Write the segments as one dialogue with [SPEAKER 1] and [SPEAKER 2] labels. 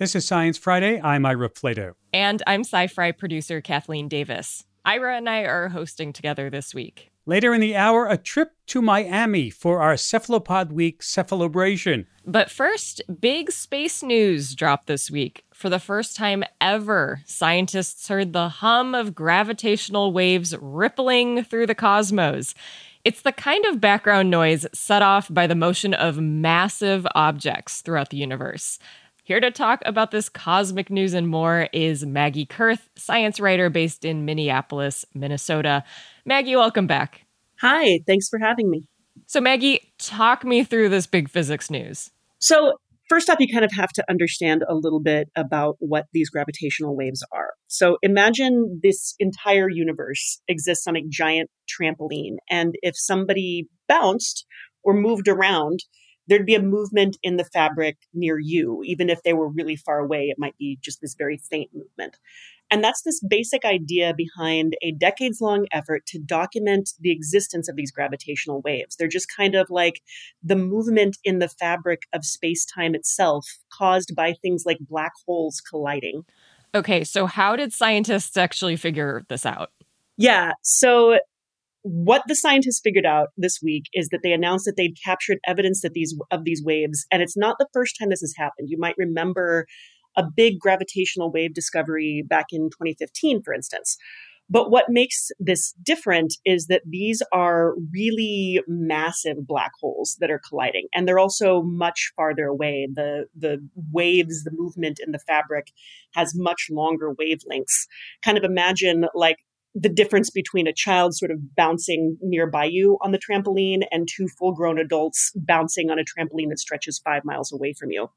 [SPEAKER 1] This is Science Friday. I'm Ira Flatow.
[SPEAKER 2] And I'm Sci Fi producer Kathleen Davis. Ira and I are hosting together this week.
[SPEAKER 1] Later in the hour, a trip to Miami for our Cephalopod Week Cephalobration.
[SPEAKER 2] But first, big space news dropped this week. For the first time ever, scientists heard the hum of gravitational waves rippling through the cosmos. It's the kind of background noise set off by the motion of massive objects throughout the universe. Here to talk about this cosmic news and more is Maggie Koerth, science writer based in Minneapolis, Minnesota. Maggie, welcome back.
[SPEAKER 3] Hi, thanks for having me.
[SPEAKER 2] So, Maggie, talk me through this big physics news.
[SPEAKER 3] So, first off, you kind of have to understand a little bit about what these gravitational waves are. So, imagine this entire universe exists on a giant trampoline. And if somebody bounced or moved around, there'd be a movement in the fabric near you. Even if they were really far away, it might be just this very faint movement. And that's this basic idea behind a decades long effort to document the existence of these gravitational waves. They're just kind of like the movement in the fabric of space time itself caused by things like black holes colliding.
[SPEAKER 2] Okay, so how did scientists actually figure this out?
[SPEAKER 3] Yeah, so what the scientists figured out this week is that they announced that they'd captured evidence that these of these waves and it's not the first time this has happened. You might remember a big gravitational wave discovery back in 2015 for instance. But what makes this different is that these are really massive black holes that are colliding and they're also much farther away. The the waves the movement in the fabric has much longer wavelengths. Kind of imagine like the difference between a child sort of bouncing nearby you on the trampoline and two full grown adults bouncing on a trampoline that stretches five miles away from you.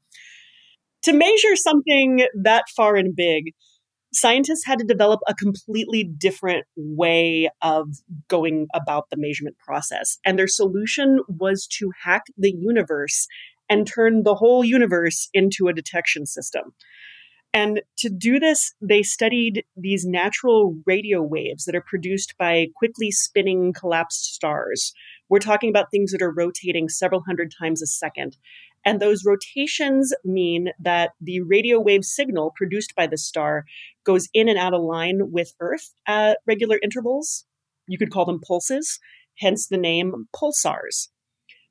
[SPEAKER 3] To measure something that far and big, scientists had to develop a completely different way of going about the measurement process. And their solution was to hack the universe and turn the whole universe into a detection system. And to do this, they studied these natural radio waves that are produced by quickly spinning collapsed stars. We're talking about things that are rotating several hundred times a second. And those rotations mean that the radio wave signal produced by the star goes in and out of line with Earth at regular intervals. You could call them pulses, hence the name pulsars.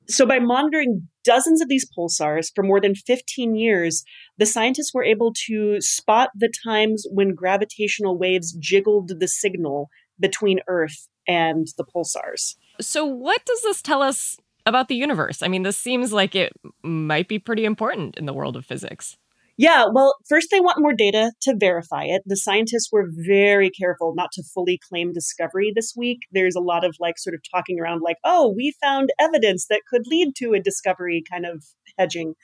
[SPEAKER 3] So, by monitoring dozens of these pulsars for more than 15 years, the scientists were able to spot the times when gravitational waves jiggled the signal between Earth and the pulsars.
[SPEAKER 2] So, what does this tell us about the universe? I mean, this seems like it might be pretty important in the world of physics.
[SPEAKER 3] Yeah, well, first they want more data to verify it. The scientists were very careful not to fully claim discovery this week. There's a lot of like sort of talking around like, oh, we found evidence that could lead to a discovery kind of hedging.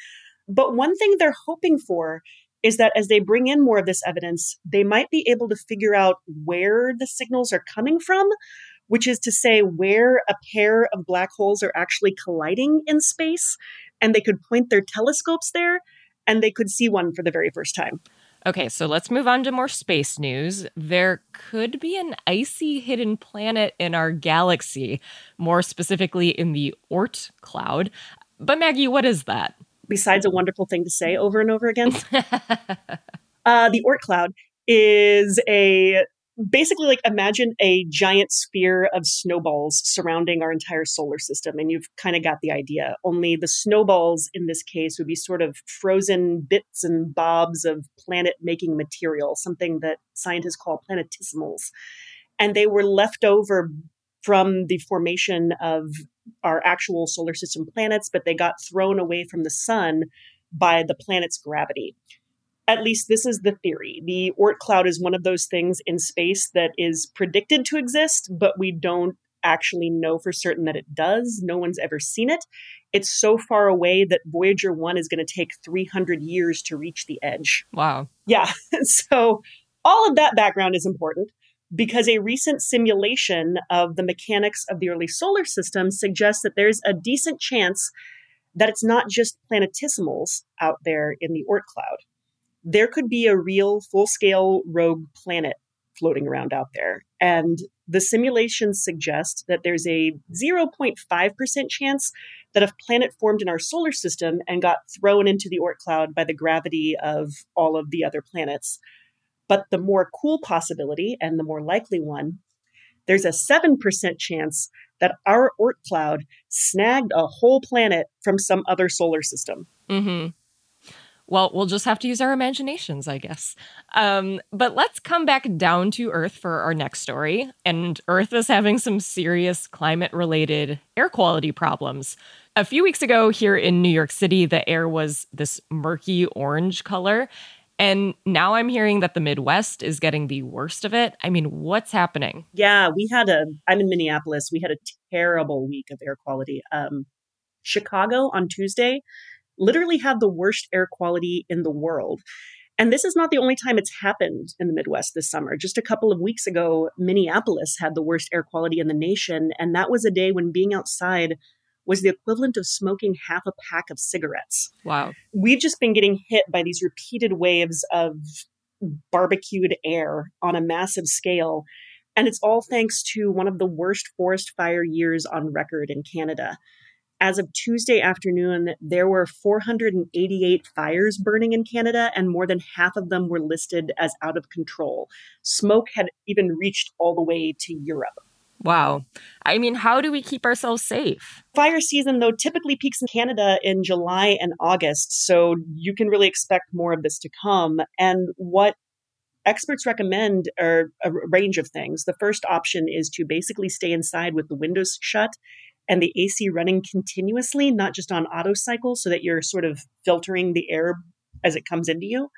[SPEAKER 3] But one thing they're hoping for is that as they bring in more of this evidence, they might be able to figure out where the signals are coming from, which is to say, where a pair of black holes are actually colliding in space. And they could point their telescopes there and they could see one for the very first time.
[SPEAKER 2] Okay, so let's move on to more space news. There could be an icy hidden planet in our galaxy, more specifically in the Oort cloud. But Maggie, what is that?
[SPEAKER 3] Besides a wonderful thing to say over and over again, uh, the Oort cloud is a basically like imagine a giant sphere of snowballs surrounding our entire solar system and you've kind of got the idea. Only the snowballs in this case would be sort of frozen bits and bobs of planet making material something that scientists call planetesimals. And they were left over from the formation of our actual solar system planets but they got thrown away from the sun by the planet's gravity at least this is the theory. The Oort cloud is one of those things in space that is predicted to exist, but we don't actually know for certain that it does. No one's ever seen it. It's so far away that Voyager 1 is going to take 300 years to reach the edge.
[SPEAKER 2] Wow.
[SPEAKER 3] Yeah. so all of that background is important because a recent simulation of the mechanics of the early solar system suggests that there's a decent chance that it's not just planetesimals out there in the Oort cloud there could be a real full scale rogue planet floating around out there. And the simulations suggest that there's a 0.5% chance that a planet formed in our solar system and got thrown into the Oort cloud by the gravity of all of the other planets. But the more cool possibility and the more likely one, there's a 7% chance that our Oort cloud snagged a whole planet from some other solar system.
[SPEAKER 2] Mm-hmm. Well, we'll just have to use our imaginations, I guess. Um, but let's come back down to Earth for our next story. And Earth is having some serious climate related air quality problems. A few weeks ago, here in New York City, the air was this murky orange color. And now I'm hearing that the Midwest is getting the worst of it. I mean, what's happening?
[SPEAKER 3] Yeah, we had a, I'm in Minneapolis, we had a terrible week of air quality. Um, Chicago on Tuesday literally had the worst air quality in the world. And this is not the only time it's happened in the Midwest this summer. Just a couple of weeks ago, Minneapolis had the worst air quality in the nation. And that was a day when being outside was the equivalent of smoking half a pack of cigarettes.
[SPEAKER 2] Wow.
[SPEAKER 3] We've just been getting hit by these repeated waves of barbecued air on a massive scale. And it's all thanks to one of the worst forest fire years on record in Canada as of Tuesday afternoon, there were 488 fires burning in Canada, and more than half of them were listed as out of control. Smoke had even reached all the way to Europe.
[SPEAKER 2] Wow. I mean, how do we keep ourselves safe?
[SPEAKER 3] Fire season, though, typically peaks in Canada in July and August, so you can really expect more of this to come. And what experts recommend are a range of things. The first option is to basically stay inside with the windows shut and the AC running continuously, not just on auto cycle, so that you're sort of filtering the air as it comes into you.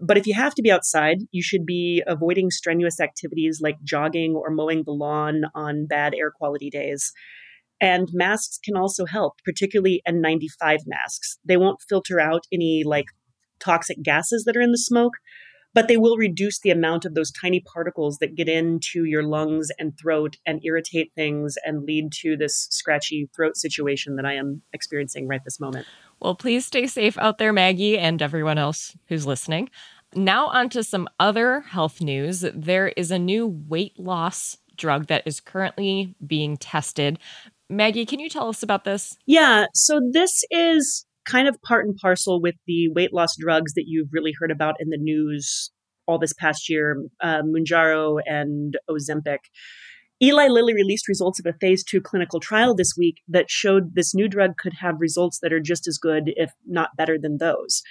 [SPEAKER 3] But if you have to be outside, you should be avoiding strenuous activities like jogging or mowing the lawn on bad air quality days. And masks can also help, particularly N95 masks. They won't filter out any like toxic gases that are in the smoke, but they will reduce the amount of those tiny particles that get into your lungs and throat and irritate things and lead to this scratchy throat situation that I am experiencing right this moment.
[SPEAKER 2] Well, please stay safe out there, Maggie, and everyone else who's listening. Now, on to some other health news. There is a new weight loss drug that is currently being tested. Maggie, can you tell us about this?
[SPEAKER 3] Yeah, so this is kind of part and parcel with the weight loss drugs that you've really heard about in the news all this past year, uh, Mounjaro and Ozempic. Eli Lilly released results of a phase two clinical trial this week that showed this new drug could have results that are just as good, if not better, than those.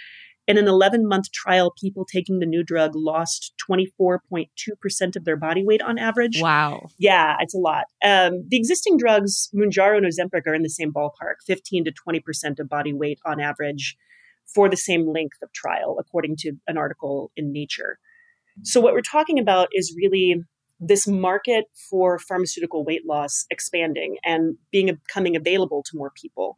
[SPEAKER 3] In an 11 month trial, people taking the new drug lost 24.2% of their body weight on average.
[SPEAKER 2] Wow.
[SPEAKER 3] Yeah, it's a lot. Um, the existing drugs, Mounjaro and Ozempic, are in the same ballpark 15 to 20% of body weight on average for the same length of trial, according to an article in Nature. So, what we're talking about is really this market for pharmaceutical weight loss expanding and being becoming available to more people.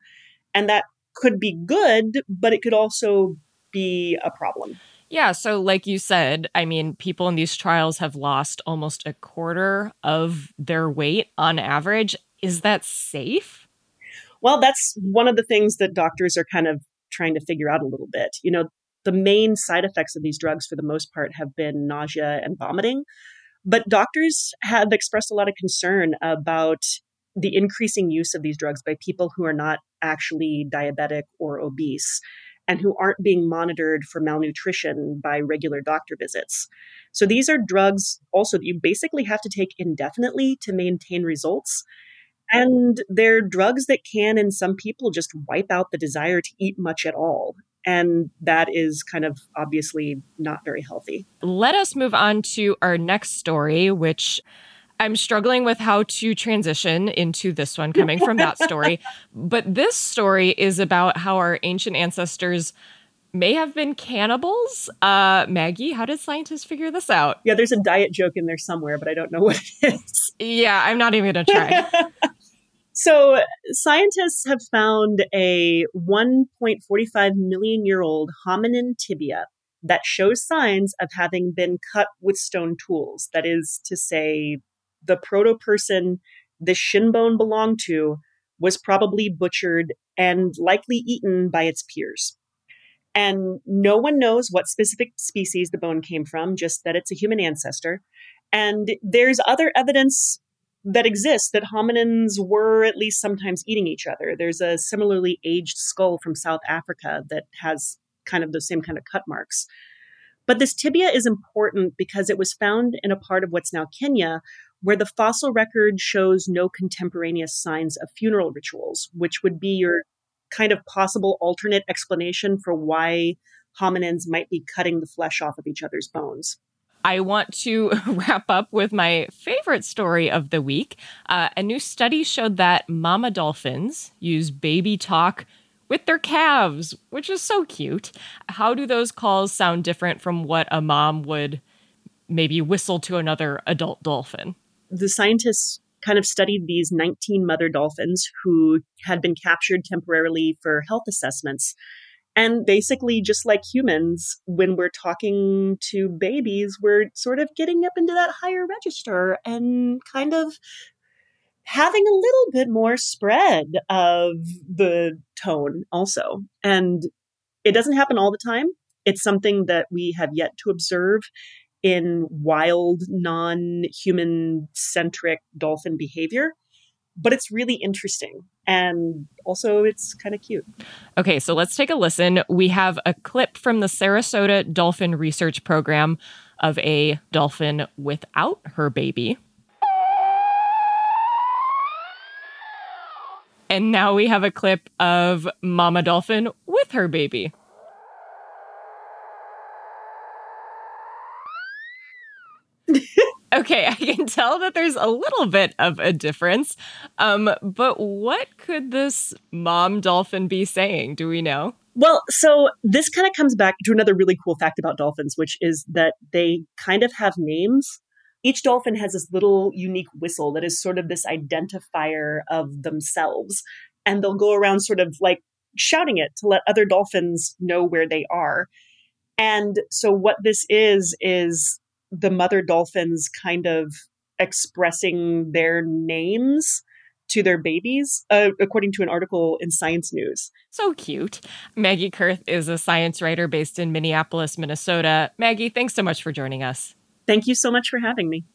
[SPEAKER 3] And that could be good, but it could also be a problem.
[SPEAKER 2] Yeah. So, like you said, I mean, people in these trials have lost almost a quarter of their weight on average. Is that safe?
[SPEAKER 3] Well, that's one of the things that doctors are kind of trying to figure out a little bit. You know, the main side effects of these drugs, for the most part, have been nausea and vomiting. But doctors have expressed a lot of concern about the increasing use of these drugs by people who are not actually diabetic or obese and who aren't being monitored for malnutrition by regular doctor visits. So these are drugs also that you basically have to take indefinitely to maintain results. And they're drugs that can, in some people, just wipe out the desire to eat much at all. And that is kind of obviously not very healthy.
[SPEAKER 2] Let us move on to our next story, which I'm struggling with how to transition into this one coming from that story. But this story is about how our ancient ancestors may have been cannibals. Uh, Maggie, how did scientists figure this out?
[SPEAKER 3] Yeah, there's a diet joke in there somewhere, but I don't know what it is.
[SPEAKER 2] Yeah, I'm not even going to try.
[SPEAKER 3] so, scientists have found a 1.45 million year old hominin tibia that shows signs of having been cut with stone tools. That is to say, the proto person this shin bone belonged to was probably butchered and likely eaten by its peers. And no one knows what specific species the bone came from, just that it's a human ancestor. And there's other evidence that exists that hominins were at least sometimes eating each other. There's a similarly aged skull from South Africa that has kind of the same kind of cut marks. But this tibia is important because it was found in a part of what's now Kenya where the fossil record shows no contemporaneous signs of funeral rituals, which would be your kind of possible alternate explanation for why hominins might be cutting the flesh off of each other's bones.
[SPEAKER 2] I want to wrap up with my favorite story of the week. Uh, a new study showed that mama dolphins use baby talk with their calves, which is so cute. How do those calls sound different from what a mom would maybe whistle to another adult dolphin?
[SPEAKER 3] The scientists kind of studied these 19 mother dolphins who had been captured temporarily for health assessments and basically, just like humans, when we're talking to babies, we're sort of getting up into that higher register and kind of having a little bit more spread of the tone also. And it doesn't happen all the time. It's something that we have yet to observe in wild, non human centric dolphin behavior but it's really interesting. And also, it's kind of cute.
[SPEAKER 2] Okay, so let's take a listen. We have a clip from the Sarasota Dolphin Research Program of a dolphin without her baby. And now we have a clip of Mama Dolphin with her baby. Okay, I can tell that there's a little bit of a difference. Um, but what could this mom dolphin be saying? Do we know?
[SPEAKER 3] Well, so this kind of comes back to another really cool fact about dolphins, which is that they kind of have names. Each dolphin has this little unique whistle that is sort of this identifier of themselves. And they'll go around sort of like shouting it to let other dolphins know where they are. And so what this is, is the mother dolphins kind of expressing their names to their babies, uh, according to an article in Science News.
[SPEAKER 2] So cute. Maggie Koerth is a science writer based in Minneapolis, Minnesota. Maggie, thanks so much for joining us.
[SPEAKER 3] Thank you so much for having me.